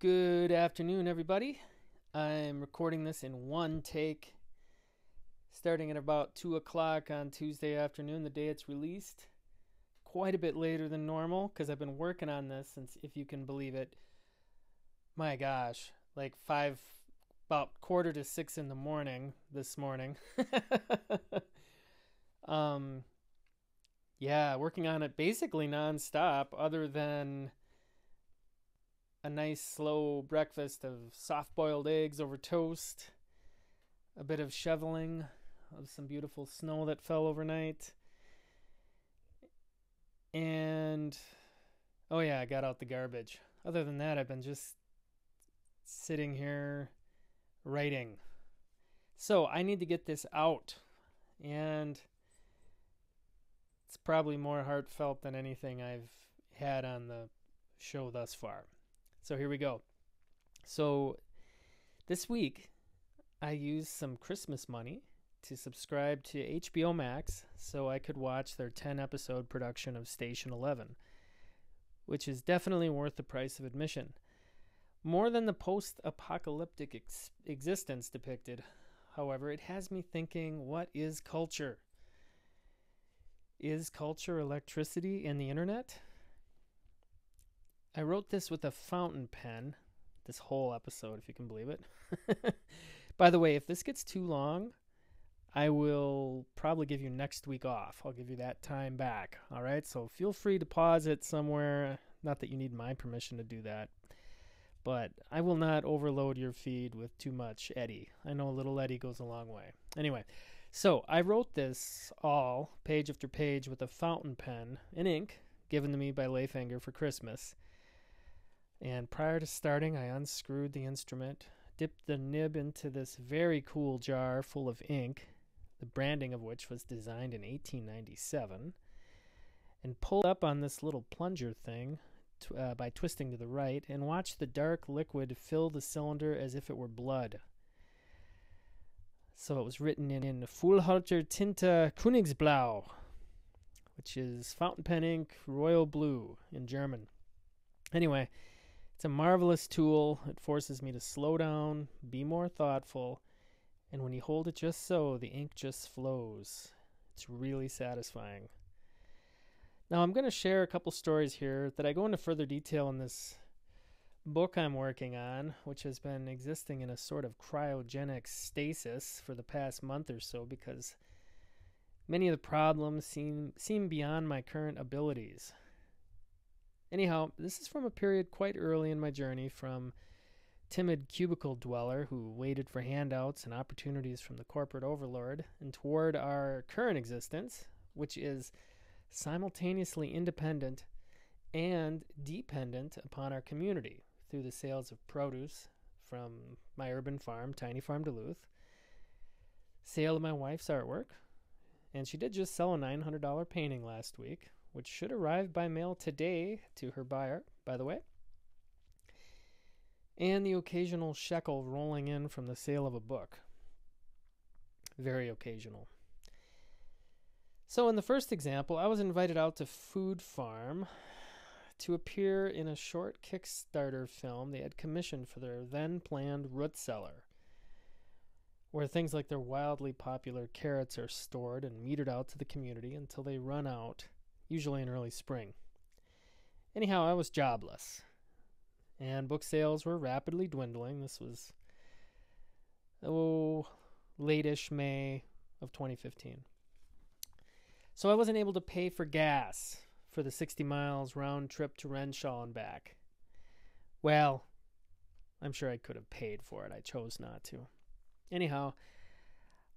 Good afternoon, everybody. I'm recording this in one take, starting at about 2 o'clock on Tuesday afternoon, the day it's released. Quite a bit later than normal because I've been working on this since, if you can believe it, my gosh, like five, about quarter to six in the morning this morning. um, yeah, working on it basically nonstop, other than a nice slow breakfast of soft boiled eggs over toast, a bit of shoveling of some beautiful snow that fell overnight. And oh yeah, I got out the garbage. Other than that, I've been just sitting here writing. So I need to get this out. And it's probably more heartfelt than anything I've had on the show thus far. So here we go. So this week, I used some Christmas money to subscribe to HBO Max so I could watch their 10 episode production of Station 11, which is definitely worth the price of admission. More than the post apocalyptic ex- existence depicted, however, it has me thinking what is culture? Is culture electricity and the internet? I wrote this with a fountain pen, this whole episode, if you can believe it. By the way, if this gets too long, I will probably give you next week off. I'll give you that time back. All right. So feel free to pause it somewhere. Not that you need my permission to do that, but I will not overload your feed with too much Eddie. I know a little Eddie goes a long way. Anyway, so I wrote this all page after page with a fountain pen in ink given to me by Layfinger for Christmas. And prior to starting, I unscrewed the instrument, dipped the nib into this very cool jar full of ink, the branding of which was designed in 1897, and pulled up on this little plunger thing t- uh, by twisting to the right, and watched the dark liquid fill the cylinder as if it were blood. So it was written in, in Füllhalter Tinte Königsblau, which is fountain pen ink, royal blue in German. Anyway, it's a marvelous tool. It forces me to slow down, be more thoughtful, and when you hold it just so, the ink just flows. It's really satisfying. Now, I'm going to share a couple stories here that I go into further detail in this book I'm working on, which has been existing in a sort of cryogenic stasis for the past month or so because many of the problems seem seem beyond my current abilities. Anyhow, this is from a period quite early in my journey from timid cubicle dweller who waited for handouts and opportunities from the corporate overlord and toward our current existence, which is simultaneously independent and dependent upon our community through the sales of produce from my urban farm, Tiny Farm Duluth, sale of my wife's artwork, and she did just sell a $900 painting last week, which should arrive by mail today to her buyer, by the way. And the occasional shekel rolling in from the sale of a book. Very occasional. So, in the first example, I was invited out to Food Farm to appear in a short Kickstarter film they had commissioned for their then planned root cellar, where things like their wildly popular carrots are stored and metered out to the community until they run out usually in early spring. Anyhow, I was jobless, and book sales were rapidly dwindling. This was, oh, late-ish May of 2015. So I wasn't able to pay for gas for the 60 miles round trip to Wrenshall and back. Well, I'm sure I could have paid for it. I chose not to. Anyhow,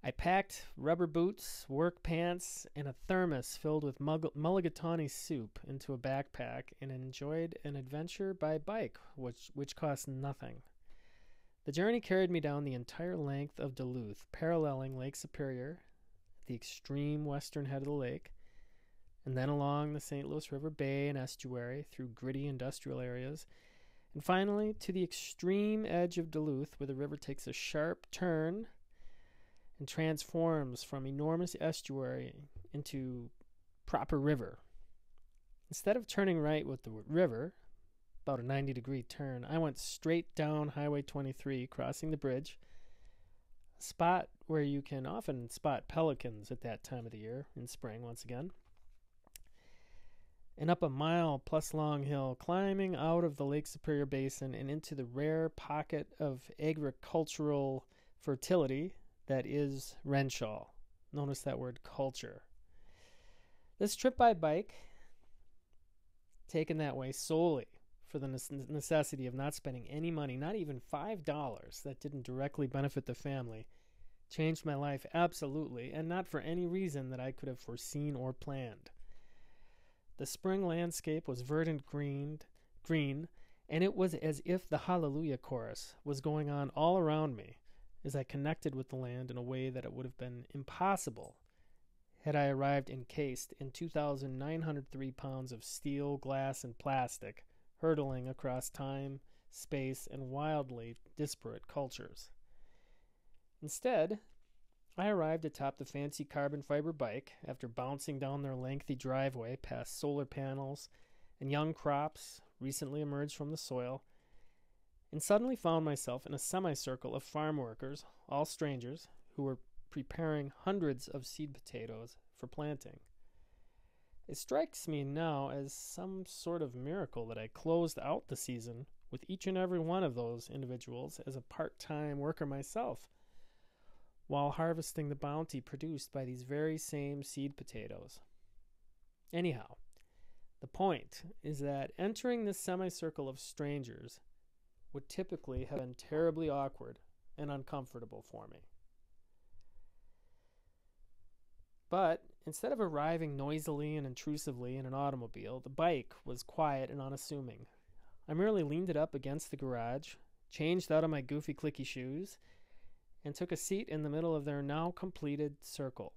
I packed rubber boots, work pants, and a thermos filled with mulligatawny soup into a backpack and enjoyed an adventure by bike, which, which cost nothing. The journey carried me down the entire length of Duluth, paralleling Lake Superior, the extreme western head of the lake, and then along the St. Louis River Bay and estuary through gritty industrial areas, and finally to the extreme edge of Duluth where the river takes a sharp turn and transforms from enormous estuary into proper river. Instead of turning right with the river, about a 90 degree turn. I went straight down Highway 23, crossing the bridge, a spot where you can often spot pelicans at that time of the year in spring once again. And up a mile plus long hill, climbing out of the Lake Superior Basin and into the rare pocket of agricultural fertility that is Wrenshall. Notice that word culture. This trip by bike, taken that way solely for the necessity of not spending any money, not even $5 that didn't directly benefit the family, changed my life absolutely, and not for any reason that I could have foreseen or planned. The spring landscape was verdant green, green, and it was as if the Hallelujah chorus was going on all around me as I connected with the land in a way that it would have been impossible had I arrived encased in 2,903 pounds of steel, glass, and plastic, hurtling across time, space, and wildly disparate cultures. Instead, I arrived atop the fancy carbon fiber bike after bouncing down their lengthy driveway past solar panels and young crops recently emerged from the soil, and suddenly found myself in a semicircle of farm workers, all strangers, who were preparing hundreds of seed potatoes for planting. It strikes me now as some sort of miracle that I closed out the season with each and every one of those individuals as a part time worker myself, while harvesting the bounty produced by these very same seed potatoes. Anyhow, the point is that entering this semicircle of strangers would typically have been terribly awkward and uncomfortable for me. But instead of arriving noisily and intrusively in an automobile, the bike was quiet and unassuming. I merely leaned it up against the garage, changed out of my goofy clicky shoes, and took a seat in the middle of their now completed circle.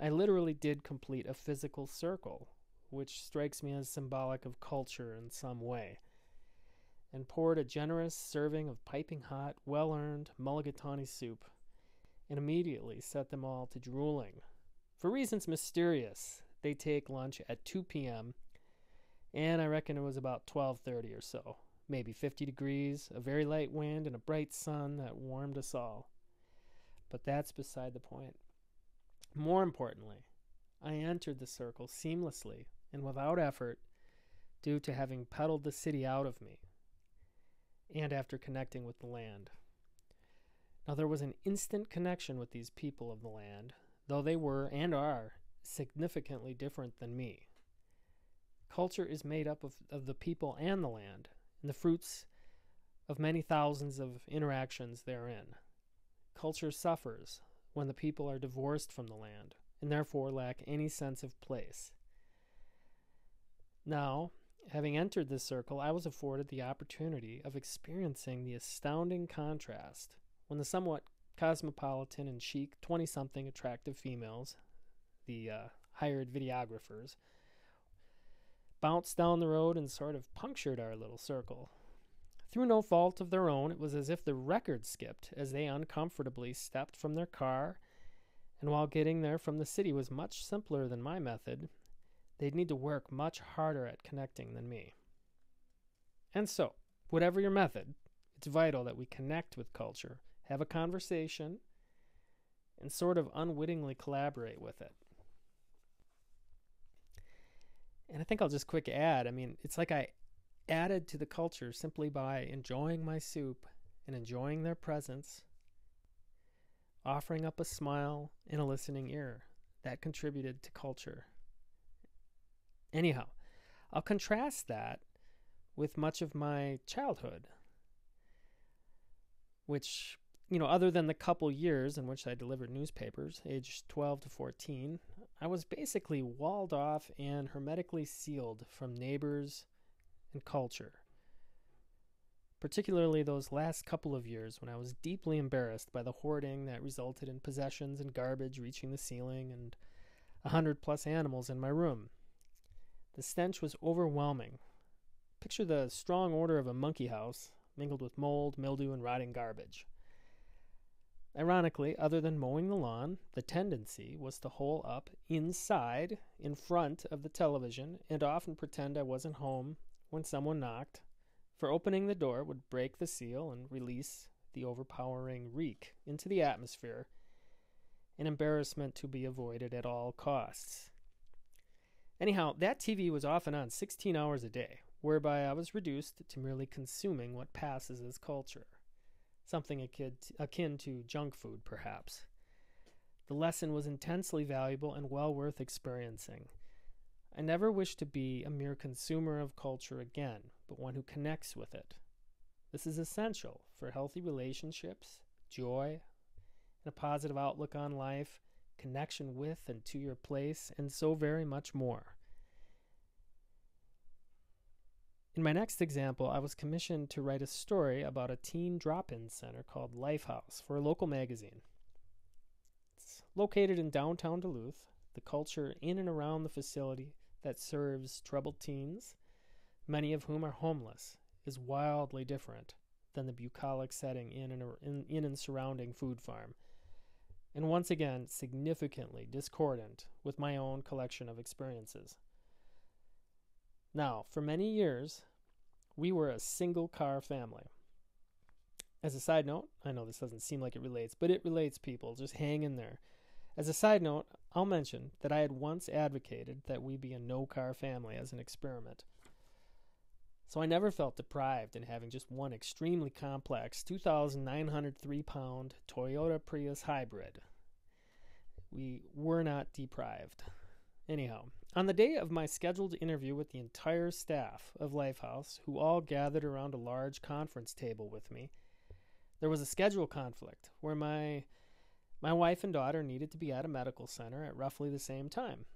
I literally did complete a physical circle, which strikes me as symbolic of culture in some way, and poured a generous serving of piping hot, well earned mulligatawny soup, and immediately set them all to drooling for reasons mysterious, they take lunch at 2 p.m. and I reckon it was about 12:30 or so. Maybe 50 degrees, a very light wind and a bright sun that warmed us all. But that's beside the point. More importantly, I entered the circle seamlessly and without effort due to having pedaled the city out of me and after connecting with the land. Now, there was an instant connection with these people of the land though they were and are significantly different than me. Culture is made up of, of the people and the land, and the fruits of many thousands of interactions therein. Culture suffers when the people are divorced from the land and therefore lack any sense of place. Now, having entered this circle, I was afforded the opportunity of experiencing the astounding contrast when the somewhat cosmopolitan and chic 20 something attractive females, the uh, hired videographers, bounced down the road and sort of punctured our little circle. Through no fault of their own, it was as if the record skipped as they uncomfortably stepped from their car, and while getting there from the city was much simpler than my method, they'd need to work much harder at connecting than me. And so, whatever your method, it's vital that we connect with culture have a conversation, and sort of unwittingly collaborate with it. And I think I'll just quick add I mean, it's like I added to the culture simply by enjoying my soup and enjoying their presence, offering up a smile and a listening ear. That contributed to culture. Anyhow, I'll contrast that with much of my childhood, which you know, other than the couple years in which I delivered newspapers, aged 12 to 14, I was basically walled off and hermetically sealed from neighbors and culture. Particularly those last couple of years when I was deeply embarrassed by the hoarding that resulted in possessions and garbage reaching the ceiling and a hundred plus animals in my room. The stench was overwhelming. Picture the strong odor of a monkey house mingled with mold, mildew, and rotting garbage. Ironically, other than mowing the lawn, the tendency was to hole up inside in front of the television and often pretend I wasn't home when someone knocked for opening the door would break the seal and release the overpowering reek into the atmosphere, an embarrassment to be avoided at all costs. Anyhow, that TV was off and on 16 hours a day, whereby I was reduced to merely consuming what passes as culture, something akin to junk food, perhaps. The lesson was intensely valuable and well worth experiencing. I never wish to be a mere consumer of culture again, but one who connects with it. This is essential for healthy relationships, joy, and a positive outlook on life, connection with and to your place, and so very much more. In my next example, I was commissioned to write a story about a teen drop in center called Lifehouse for a local magazine. It's located in downtown Duluth. The culture in and around the facility that serves troubled teens, many of whom are homeless, is wildly different than the bucolic setting in and, in, in and surrounding Food Farm, and once again significantly discordant with my own collection of experiences. Now, for many years, we were a single car family. As a side note, I know this doesn't seem like it relates, but it relates, people. Just hang in there. As a side note, I'll mention that I had once advocated that we be a no car family as an experiment. So I never felt deprived in having just one extremely complex 2,903 pound Toyota Prius hybrid. We were not deprived. Anyhow, on the day of my scheduled interview with the entire staff of Lifehouse, who all gathered around a large conference table with me, there was a schedule conflict where my my wife and daughter needed to be at a medical center at roughly the same time.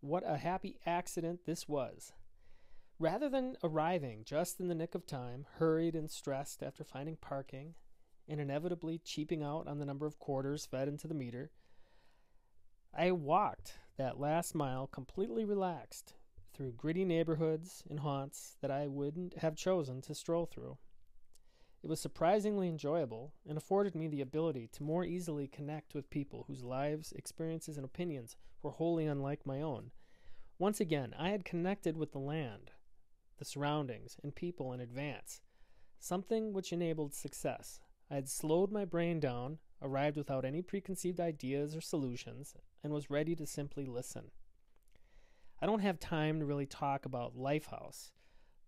What a happy accident this was. Rather than arriving just in the nick of time, hurried and stressed after finding parking, and inevitably cheaping out on the number of quarters fed into the meter, I walked that last mile completely relaxed through gritty neighborhoods and haunts that I wouldn't have chosen to stroll through. It was surprisingly enjoyable and afforded me the ability to more easily connect with people whose lives, experiences, and opinions were wholly unlike my own. Once again, I had connected with the land, the surroundings, and people in advance, something which enabled success. I had slowed my brain down, arrived without any preconceived ideas or solutions, and was ready to simply listen. I don't have time to really talk about Lifehouse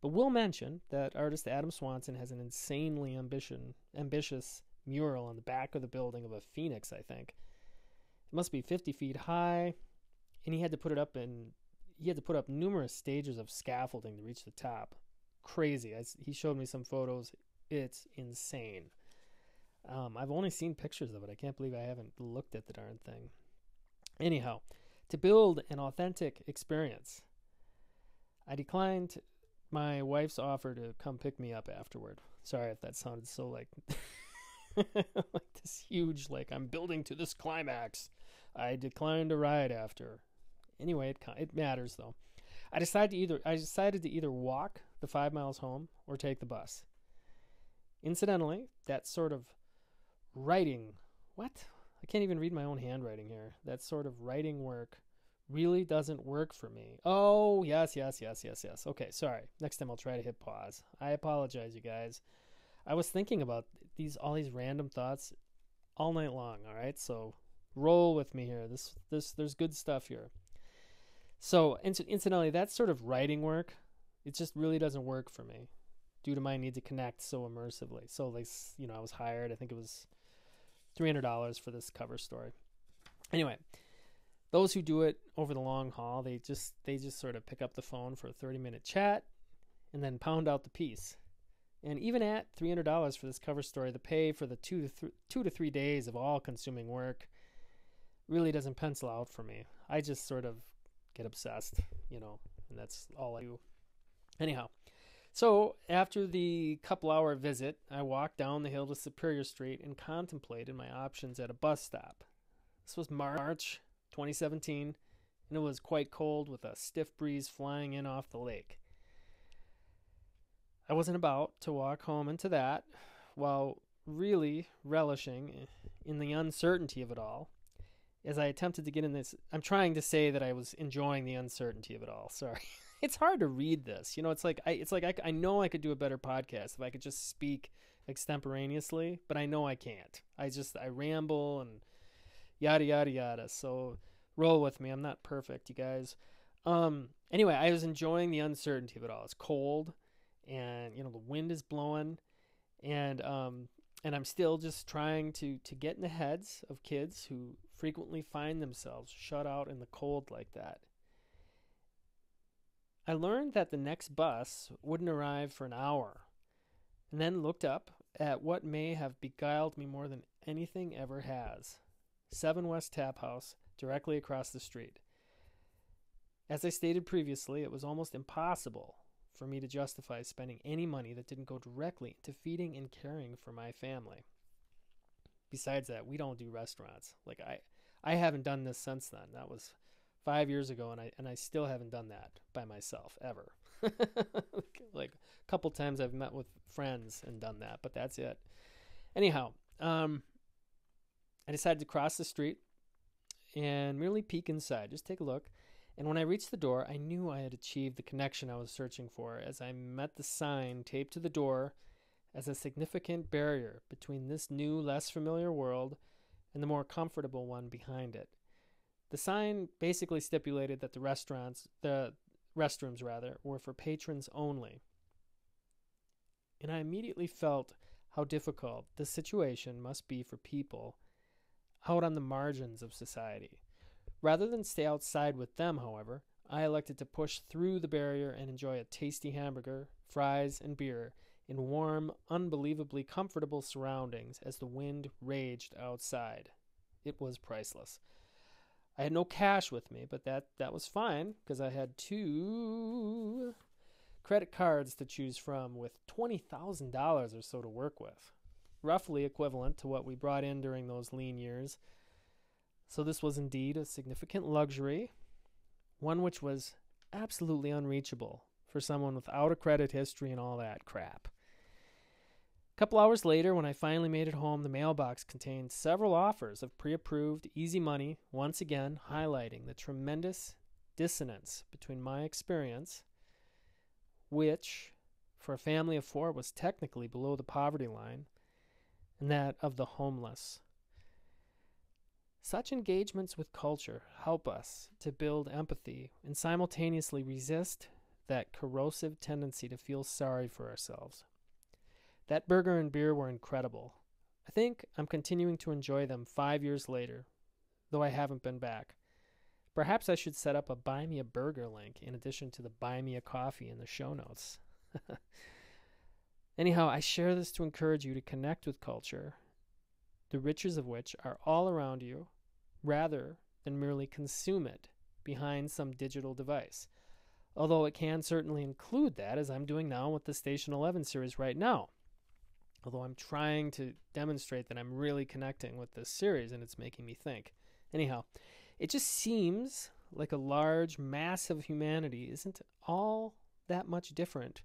but we'll mention that artist Adam Swanson has an insanely ambition, ambitious mural on the back of the building of a phoenix, I think. It must be 50 feet high, and he had to put it up in he had to put up numerous stages of scaffolding to reach the top. Crazy. I, he showed me some photos. It's insane. Um, I've only seen pictures of it. I can't believe I haven't looked at the darn thing. Anyhow, to build an authentic experience, I declined my wife's offer to come pick me up afterward. Sorry if that sounded so like like this huge like I'm building to this climax. I declined a ride after. Anyway, it it matters though. I decided to either I decided to either walk the 5 miles home or take the bus. Incidentally, that sort of writing what? I can't even read my own handwriting here. That sort of writing work really doesn't work for me. Oh, yes, yes, yes, yes, yes. Okay, sorry. Next time I'll try to hit pause. I apologize, you guys. I was thinking about these all these random thoughts all night long, all right? So roll with me here. This this there's good stuff here. So, incidentally, that sort of writing work, it just really doesn't work for me due to my need to connect so immersively. So, like, you know, I was hired, I think it was $300 for this cover story. Anyway, those who do it over the long haul, they just they just sort of pick up the phone for a 30 minute chat and then pound out the piece. And even at $300 for this cover story, the pay for the 2 to th- 2 to 3 days of all consuming work really doesn't pencil out for me. I just sort of get obsessed, you know, and that's all I do. Anyhow, so after the couple hour visit, I walked down the hill to Superior Street and contemplated my options at a bus stop. This was March 2017, and it was quite cold with a stiff breeze flying in off the lake. I wasn't about to walk home into that while really relishing in the uncertainty of it all. As I attempted to get in this, I'm trying to say that I was enjoying the uncertainty of it all. Sorry. it's hard to read this. You know, it's like I it's like I, I know I could do a better podcast if I could just speak extemporaneously, but I know I can't. I just I ramble and yada yada yada. So roll with me. I'm not perfect, you guys. Um anyway, I was enjoying the uncertainty of it all. It's cold and you know the wind is blowing and um and I'm still just trying to to get in the heads of kids who frequently find themselves shut out in the cold like that. I learned that the next bus wouldn't arrive for an hour, and then looked up at what may have beguiled me more than anything ever has 7 West Tap House, directly across the street. As I stated previously, it was almost impossible for me to justify spending any money that didn't go directly to feeding and caring for my family. Besides that, we don't do restaurants. Like I I haven't done this since then. That was 5 years ago and I and I still haven't done that by myself ever. like a couple times I've met with friends and done that, but that's it. Anyhow, um I decided to cross the street and merely peek inside, just take a look. And when I reached the door, I knew I had achieved the connection I was searching for as I met the sign taped to the door as a significant barrier between this new, less familiar world and the more comfortable one behind it. The sign basically stipulated that the restaurants, the restrooms rather, were for patrons only. And I immediately felt how difficult this situation must be for people out on the margins of society. Rather than stay outside with them, however, I elected to push through the barrier and enjoy a tasty hamburger, fries, and beer in warm, unbelievably comfortable surroundings as the wind raged outside. It was priceless. I had no cash with me, but that, that was fine because I had two credit cards to choose from with $20,000 or so to work with, roughly equivalent to what we brought in during those lean years so this was indeed a significant luxury, one which was absolutely unreachable for someone without a credit history and all that crap. A couple hours later, when I finally made it home, the mailbox contained several offers of pre approved easy money, once again highlighting the tremendous dissonance between my experience, which, for a family of four, was technically below the poverty line, and that of the homeless. Such engagements with culture help us to build empathy and simultaneously resist that corrosive tendency to feel sorry for ourselves. That burger and beer were incredible. I think I'm continuing to enjoy them five years later, though I haven't been back. Perhaps I should set up a Buy Me a Burger link in addition to the Buy Me a Coffee in the show notes. Anyhow, I share this to encourage you to connect with culture the riches of which are all around you, rather than merely consume it behind some digital device. Although it can certainly include that, as I'm doing now with the Station 11 series right now. Although I'm trying to demonstrate that I'm really connecting with this series and it's making me think. Anyhow, it just seems like a large mass of humanity isn't all that much different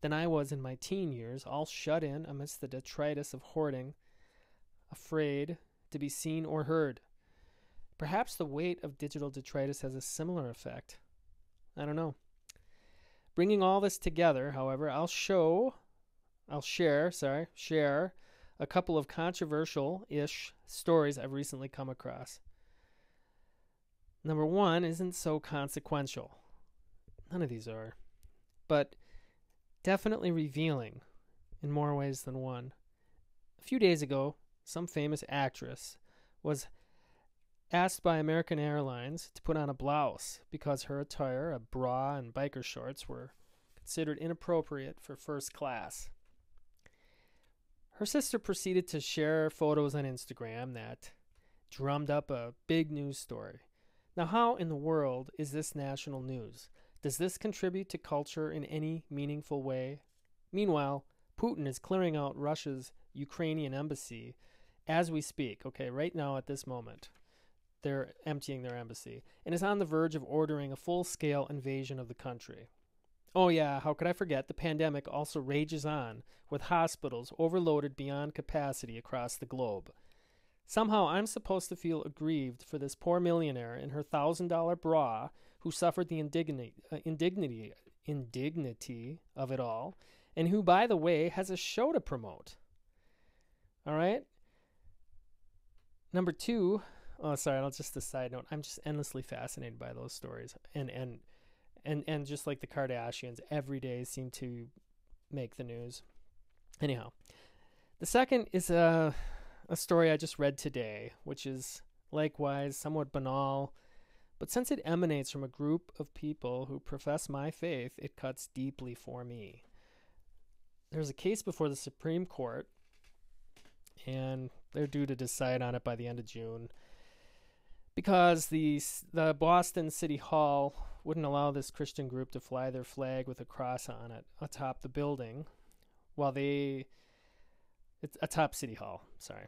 than I was in my teen years, all shut in amidst the detritus of hoarding afraid to be seen or heard. Perhaps the weight of digital detritus has a similar effect. I don't know. Bringing all this together, however, I'll show, I'll share, sorry, share a couple of controversial ish stories I've recently come across. Number one isn't so consequential. None of these are. But definitely revealing in more ways than one. A few days ago, some famous actress, was asked by American Airlines to put on a blouse because her attire, a bra and biker shorts, were considered inappropriate for first class. Her sister proceeded to share photos on Instagram that drummed up a big news story. Now, how in the world is this national news? Does this contribute to culture in any meaningful way? Meanwhile, Putin is clearing out Russia's Ukrainian embassy as we speak, okay, right now at this moment, they're emptying their embassy and is on the verge of ordering a full scale invasion of the country. Oh, yeah, how could I forget? The pandemic also rages on, with hospitals overloaded beyond capacity across the globe. Somehow I'm supposed to feel aggrieved for this poor millionaire in her $1,000 bra who suffered the indignity, uh, indignity, indignity of it all, and who, by the way, has a show to promote. All right. Number two, oh, sorry, I'll just a side note. I'm just endlessly fascinated by those stories, and and and and just like the Kardashians, every day seem to make the news. Anyhow, the second is a a story I just read today, which is likewise somewhat banal, but since it emanates from a group of people who profess my faith, it cuts deeply for me. There's a case before the Supreme Court, and they're due to decide on it by the end of June because the the Boston City Hall wouldn't allow this Christian group to fly their flag with a cross on it atop the building while they it's atop City Hall, sorry.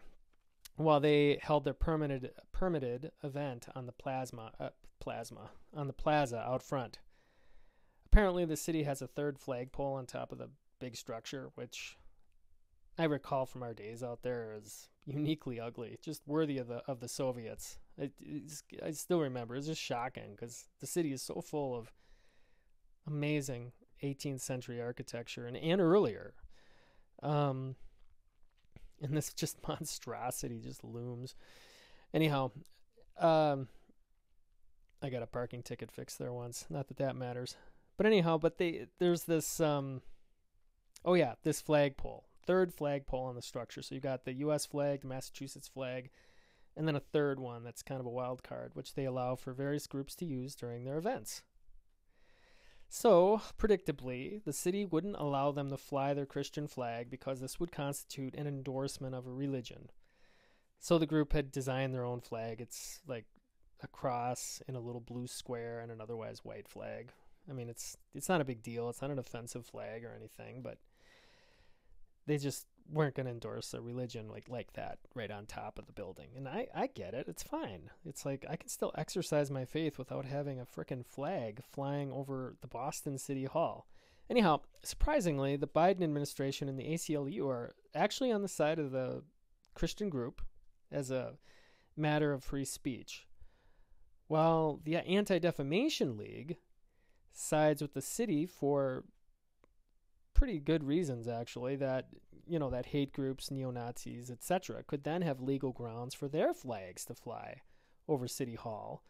While they held their permitted permitted event on the plasma uh, plasma on the plaza out front. Apparently the city has a third flagpole on top of the big structure which I recall from our days out there as uniquely ugly, just worthy of the of the Soviets. I, I still remember. It's just shocking because the city is so full of amazing 18th century architecture and, and earlier. Um, and this just monstrosity just looms. Anyhow, um, I got a parking ticket fixed there once. Not that that matters, but anyhow, but they there's this um, oh yeah, this flagpole, third flagpole on the structure. So you got the U.S. flag, the Massachusetts flag, and then a third one that's kind of a wild card, which they allow for various groups to use during their events. So, predictably, the city wouldn't allow them to fly their Christian flag because this would constitute an endorsement of a religion. So the group had designed their own flag. It's like a cross in a little blue square and an otherwise white flag. I mean, it's it's not a big deal. It's not an offensive flag or anything, but they just weren't going to endorse a religion like like that right on top of the building. And I I get it. It's fine. It's like I can still exercise my faith without having a freaking flag flying over the Boston City Hall. Anyhow, surprisingly, the Biden administration and the ACLU are actually on the side of the Christian group as a matter of free speech. While the Anti Defamation League sides with the city for pretty good reasons actually that you know that hate groups neo-nazis etc could then have legal grounds for their flags to fly over city hall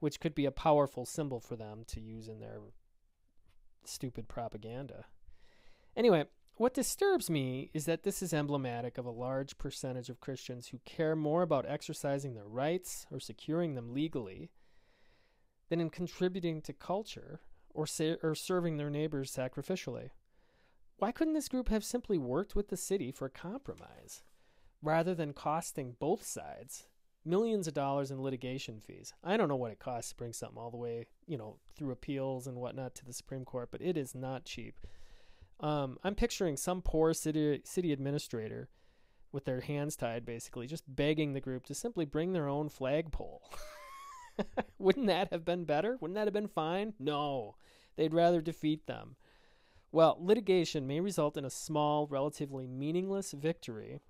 which could be a powerful symbol for them to use in their stupid propaganda anyway what disturbs me is that this is emblematic of a large percentage of Christians who care more about exercising their rights or securing them legally than in contributing to culture or, or serving their neighbors sacrificially. Why couldn't this group have simply worked with the city for a compromise rather than costing both sides millions of dollars in litigation fees? I don't know what it costs to bring something all the way, you know, through appeals and whatnot to the Supreme Court, but it is not cheap. Um, I'm picturing some poor city city administrator with their hands tied, basically, just begging the group to simply bring their own flagpole. Wouldn't that have been better? Wouldn't that have been fine? No, they'd rather defeat them. Well, litigation may result in a small, relatively meaningless victory,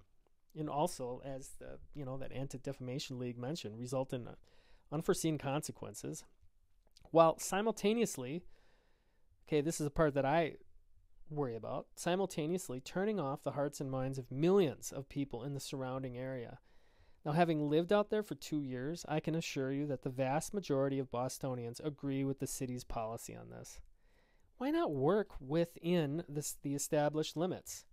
and also, as the you know that Anti-Defamation League mentioned, result in uh, unforeseen consequences. While simultaneously, okay, this is a part that I worry about, simultaneously turning off the hearts and minds of millions of people in the surrounding area. Now, having lived out there for two years, I can assure you that the vast majority of Bostonians agree with the city's policy on this why not work within this, the established limits?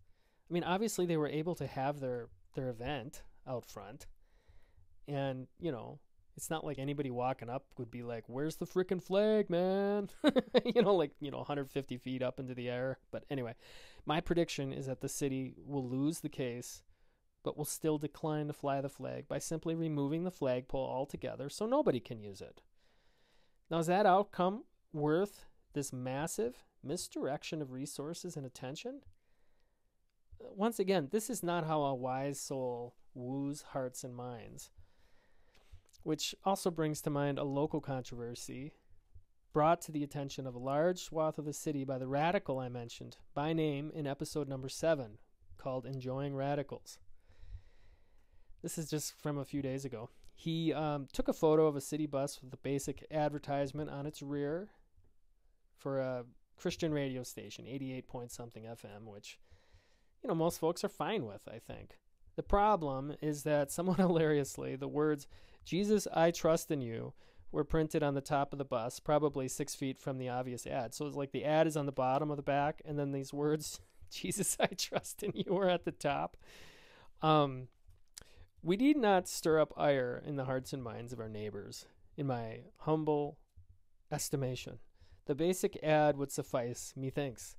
I mean, obviously they were able to have their their event out front, and you know, it's not like anybody walking up would be like, "Where's the freaking flag, man?" you know, like you know, 150 feet up into the air. But anyway, my prediction is that the city will lose the case, but will still decline to fly the flag by simply removing the flagpole altogether, so nobody can use it. Now, is that outcome worth this massive misdirection of resources and attention? Once again, this is not how a wise soul woos hearts and minds. Which also brings to mind a local controversy brought to the attention of a large swath of the city by the radical I mentioned by name in episode number 7 called Enjoying Radicals. This is just from a few days ago. He um, took a photo of a city bus with a basic advertisement on its rear for a Christian radio station, 88 point something FM, which, you know, most folks are fine with, I think. The problem is that, somewhat hilariously, the words, Jesus, I trust in you, were printed on the top of the bus, probably six feet from the obvious ad. So it's like the ad is on the bottom of the back, and then these words, Jesus, I trust in you, are at the top. Um, we need not stir up ire in the hearts and minds of our neighbors, in my humble estimation. The basic ad would suffice, methinks.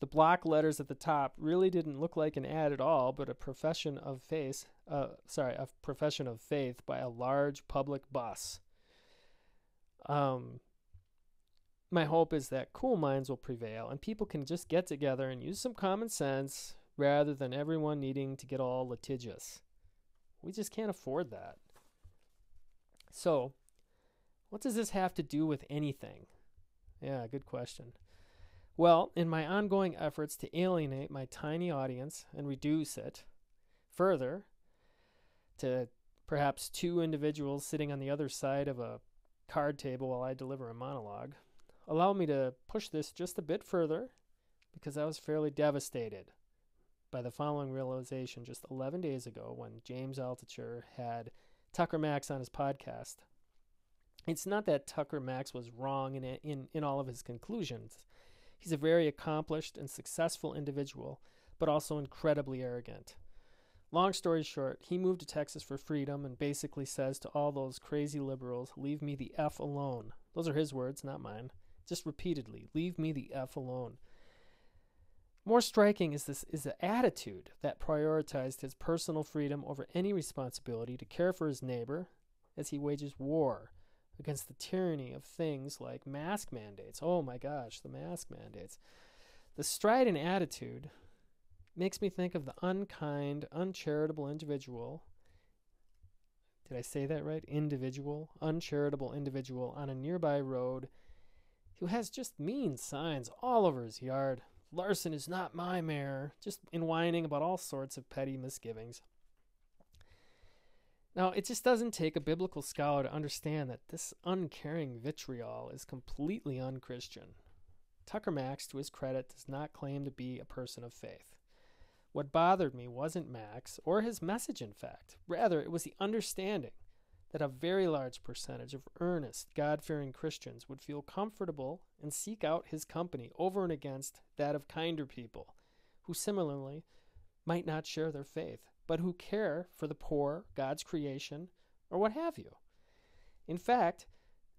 The block letters at the top really didn't look like an ad at all, but a profession of faith, uh, sorry, a profession of faith by a large public bus. Um, my hope is that cool minds will prevail and people can just get together and use some common sense rather than everyone needing to get all litigious. We just can't afford that. So, what does this have to do with anything? Yeah, good question. Well, in my ongoing efforts to alienate my tiny audience and reduce it further to perhaps two individuals sitting on the other side of a card table while I deliver a monologue, allow me to push this just a bit further because I was fairly devastated by the following realization just 11 days ago when James Altucher had Tucker Max on his podcast. It's not that Tucker Max was wrong in, in, in all of his conclusions. He's a very accomplished and successful individual, but also incredibly arrogant. Long story short, he moved to Texas for freedom and basically says to all those crazy liberals, Leave me the F alone. Those are his words, not mine. Just repeatedly, Leave me the F alone. More striking is this is the attitude that prioritized his personal freedom over any responsibility to care for his neighbor as he wages war against the tyranny of things like mask mandates. Oh my gosh, the mask mandates. The strident attitude makes me think of the unkind, uncharitable individual. Did I say that right? Individual, uncharitable individual on a nearby road who has just mean signs all over his yard Larson is not my mayor, just in whining about all sorts of petty misgivings. Now, it just doesn't take a biblical scholar to understand that this uncaring vitriol is completely unchristian. Tucker Max, to his credit, does not claim to be a person of faith. What bothered me wasn't Max or his message, in fact. Rather, it was the understanding that a very large percentage of earnest, God fearing Christians would feel comfortable and seek out his company over and against that of kinder people, who similarly might not share their faith, but who care for the poor, God's creation, or what have you. In fact,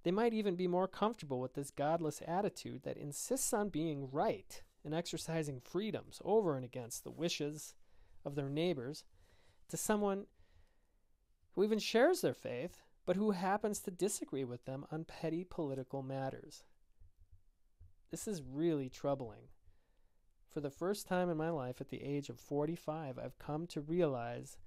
they might even be more comfortable with this godless attitude that insists on being right and exercising freedoms over and against the wishes of their neighbors to someone who even shares their faith, but who happens to disagree with them on petty political matters. This is really troubling. For the first time in my life at the age of 45, I've come to realize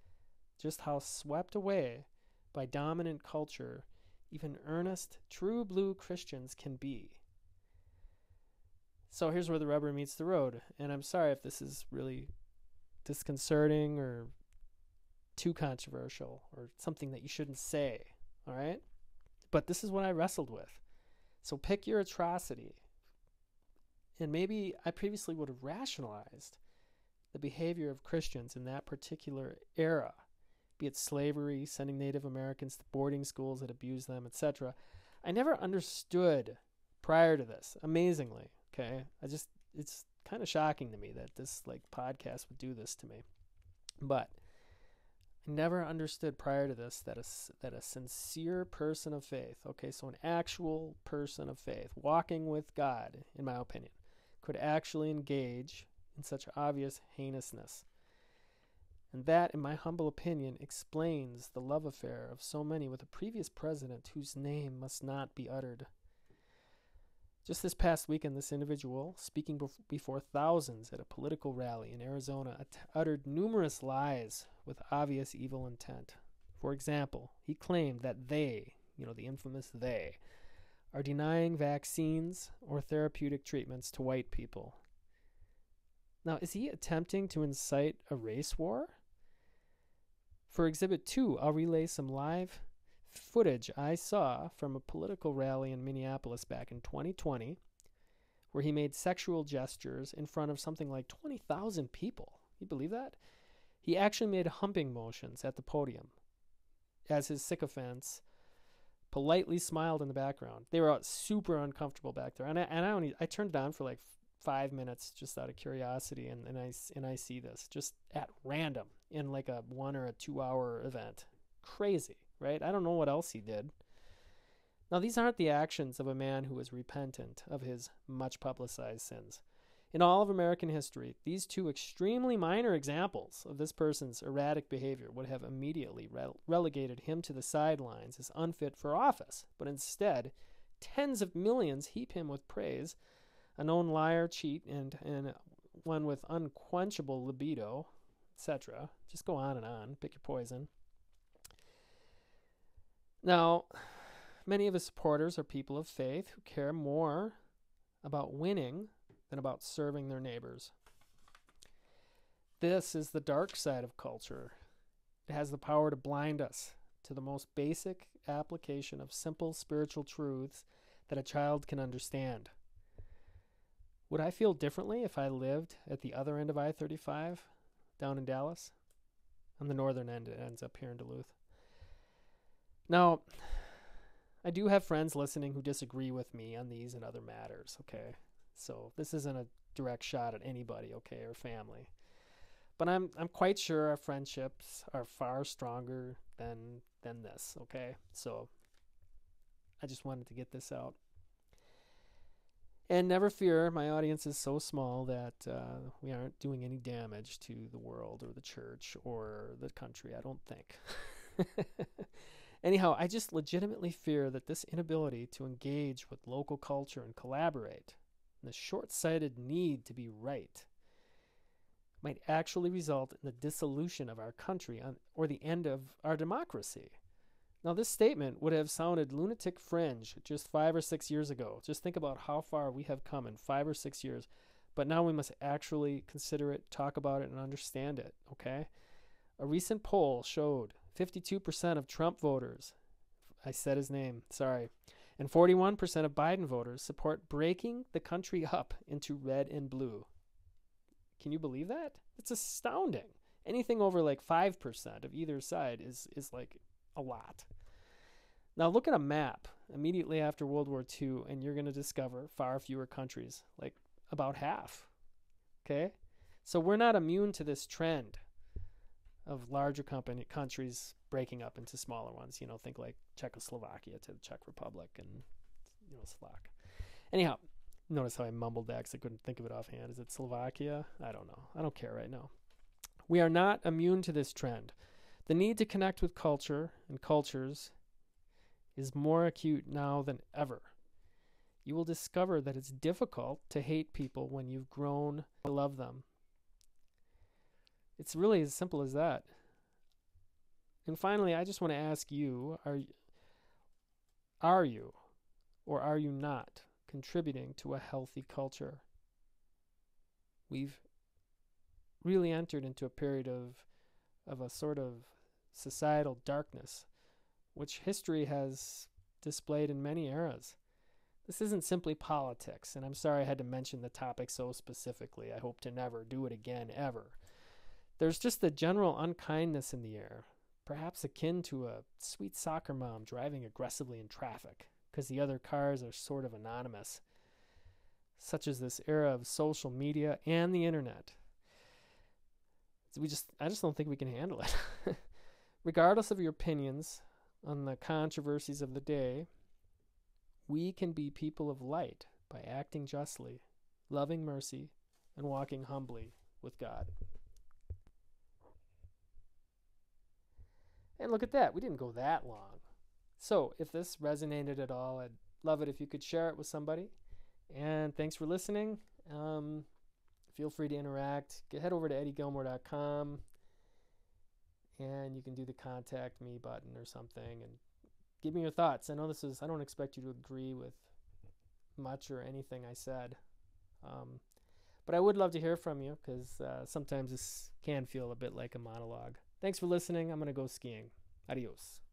just how swept away by dominant culture even earnest, true blue Christians can be. So here's where the rubber meets the road. And I'm sorry if this is really disconcerting or too controversial or something that you shouldn't say. All right? But this is what I wrestled with. So pick your atrocity. And maybe I previously would have rationalized the behavior of Christians in that particular era, be it slavery, sending Native Americans to boarding schools that abused them, etc. I never understood prior to this, amazingly. Okay. I just, it's kind of shocking to me that this like podcast would do this to me. But I never understood prior to this that a, that a sincere person of faith, okay, so an actual person of faith, walking with God, in my opinion, could actually engage in such obvious heinousness. And that, in my humble opinion, explains the love affair of so many with a previous president whose name must not be uttered. Just this past weekend, this individual, speaking before thousands at a political rally in Arizona, ut- uttered numerous lies with obvious evil intent. For example, he claimed that they, you know, the infamous they, are denying vaccines or therapeutic treatments to white people. Now, is he attempting to incite a race war? For Exhibit 2, I'll relay some live footage I saw from a political rally in Minneapolis back in 2020 where he made sexual gestures in front of something like 20,000 people. You believe that? He actually made humping motions at the podium as his sycophants politely smiled in the background. They were super uncomfortable back there. And I, and I only I turned it on for like five minutes just out of curiosity and, and I and I see this just at random in like a one or a two hour event. Crazy, right? I don't know what else he did. Now these aren't the actions of a man who is repentant of his much publicized sins. In all of American history, these two extremely minor examples of this person's erratic behavior would have immediately rele- relegated him to the sidelines as unfit for office, but instead, tens of millions heap him with praise a known liar, cheat, and, and one with unquenchable libido, etc. Just go on and on. Pick your poison. Now, many of his supporters are people of faith who care more about winning than about serving their neighbors. This is the dark side of culture. It has the power to blind us to the most basic application of simple spiritual truths that a child can understand. Would I feel differently if I lived at the other end of I 35 down in Dallas? On the northern end, it ends up here in Duluth. Now, I do have friends listening who disagree with me on these and other matters, okay? So this isn't a direct shot at anybody, okay, or family. But I'm I'm quite sure our friendships are far stronger than than this, okay? So I just wanted to get this out. And never fear, my audience is so small that uh, we aren't doing any damage to the world or the church or the country, I don't think. Anyhow, I just legitimately fear that this inability to engage with local culture and collaborate, and the short sighted need to be right, might actually result in the dissolution of our country or the end of our democracy. Now, this statement would have sounded lunatic fringe just five or six years ago. Just think about how far we have come in five or six years. But now we must actually consider it, talk about it, and understand it, okay? A recent poll showed 52% of Trump voters, I said his name, sorry, and 41% of Biden voters support breaking the country up into red and blue. Can you believe that? It's astounding. Anything over like 5% of either side is, is like a lot. Now look at a map immediately after World War II, and you're going to discover far fewer countries, like about half. Okay? So we're not immune to this trend of larger company countries breaking up into smaller ones. You know, think like Czechoslovakia to the Czech Republic and you know Slovak. Anyhow, notice how I mumbled that because I couldn't think of it offhand. Is it Slovakia? I don't know. I don't care right now. We are not immune to this trend. The need to connect with culture and cultures is more acute now than ever. You will discover that it's difficult to hate people when you've grown to love them. It's really as simple as that. And finally, I just want to ask you are, are you or are you not contributing to a healthy culture? We've really entered into a period of, of a sort of societal darkness which history has displayed in many eras. This isn't simply politics, and I'm sorry I had to mention the topic so specifically. I hope to never do it again, ever. There's just a general unkindness in the air, perhaps akin to a sweet soccer mom driving aggressively in traffic, because the other cars are sort of anonymous, such as this era of social media and the internet. We just, I just don't think we can handle it. Regardless of your opinions, on the controversies of the day, we can be people of light by acting justly, loving mercy, and walking humbly with God. And look at that, we didn't go that long. So, if this resonated at all, I'd love it if you could share it with somebody. And thanks for listening. Um, feel free to interact. Get, head over to eddiegilmore.com and you can do the contact me button or something and give me your thoughts. I know this is, I don't expect you to agree with much or anything I said. Um, but I would love to hear from you because uh, sometimes this can feel a bit like a monologue. Thanks for listening. I'm going to go skiing. Adios.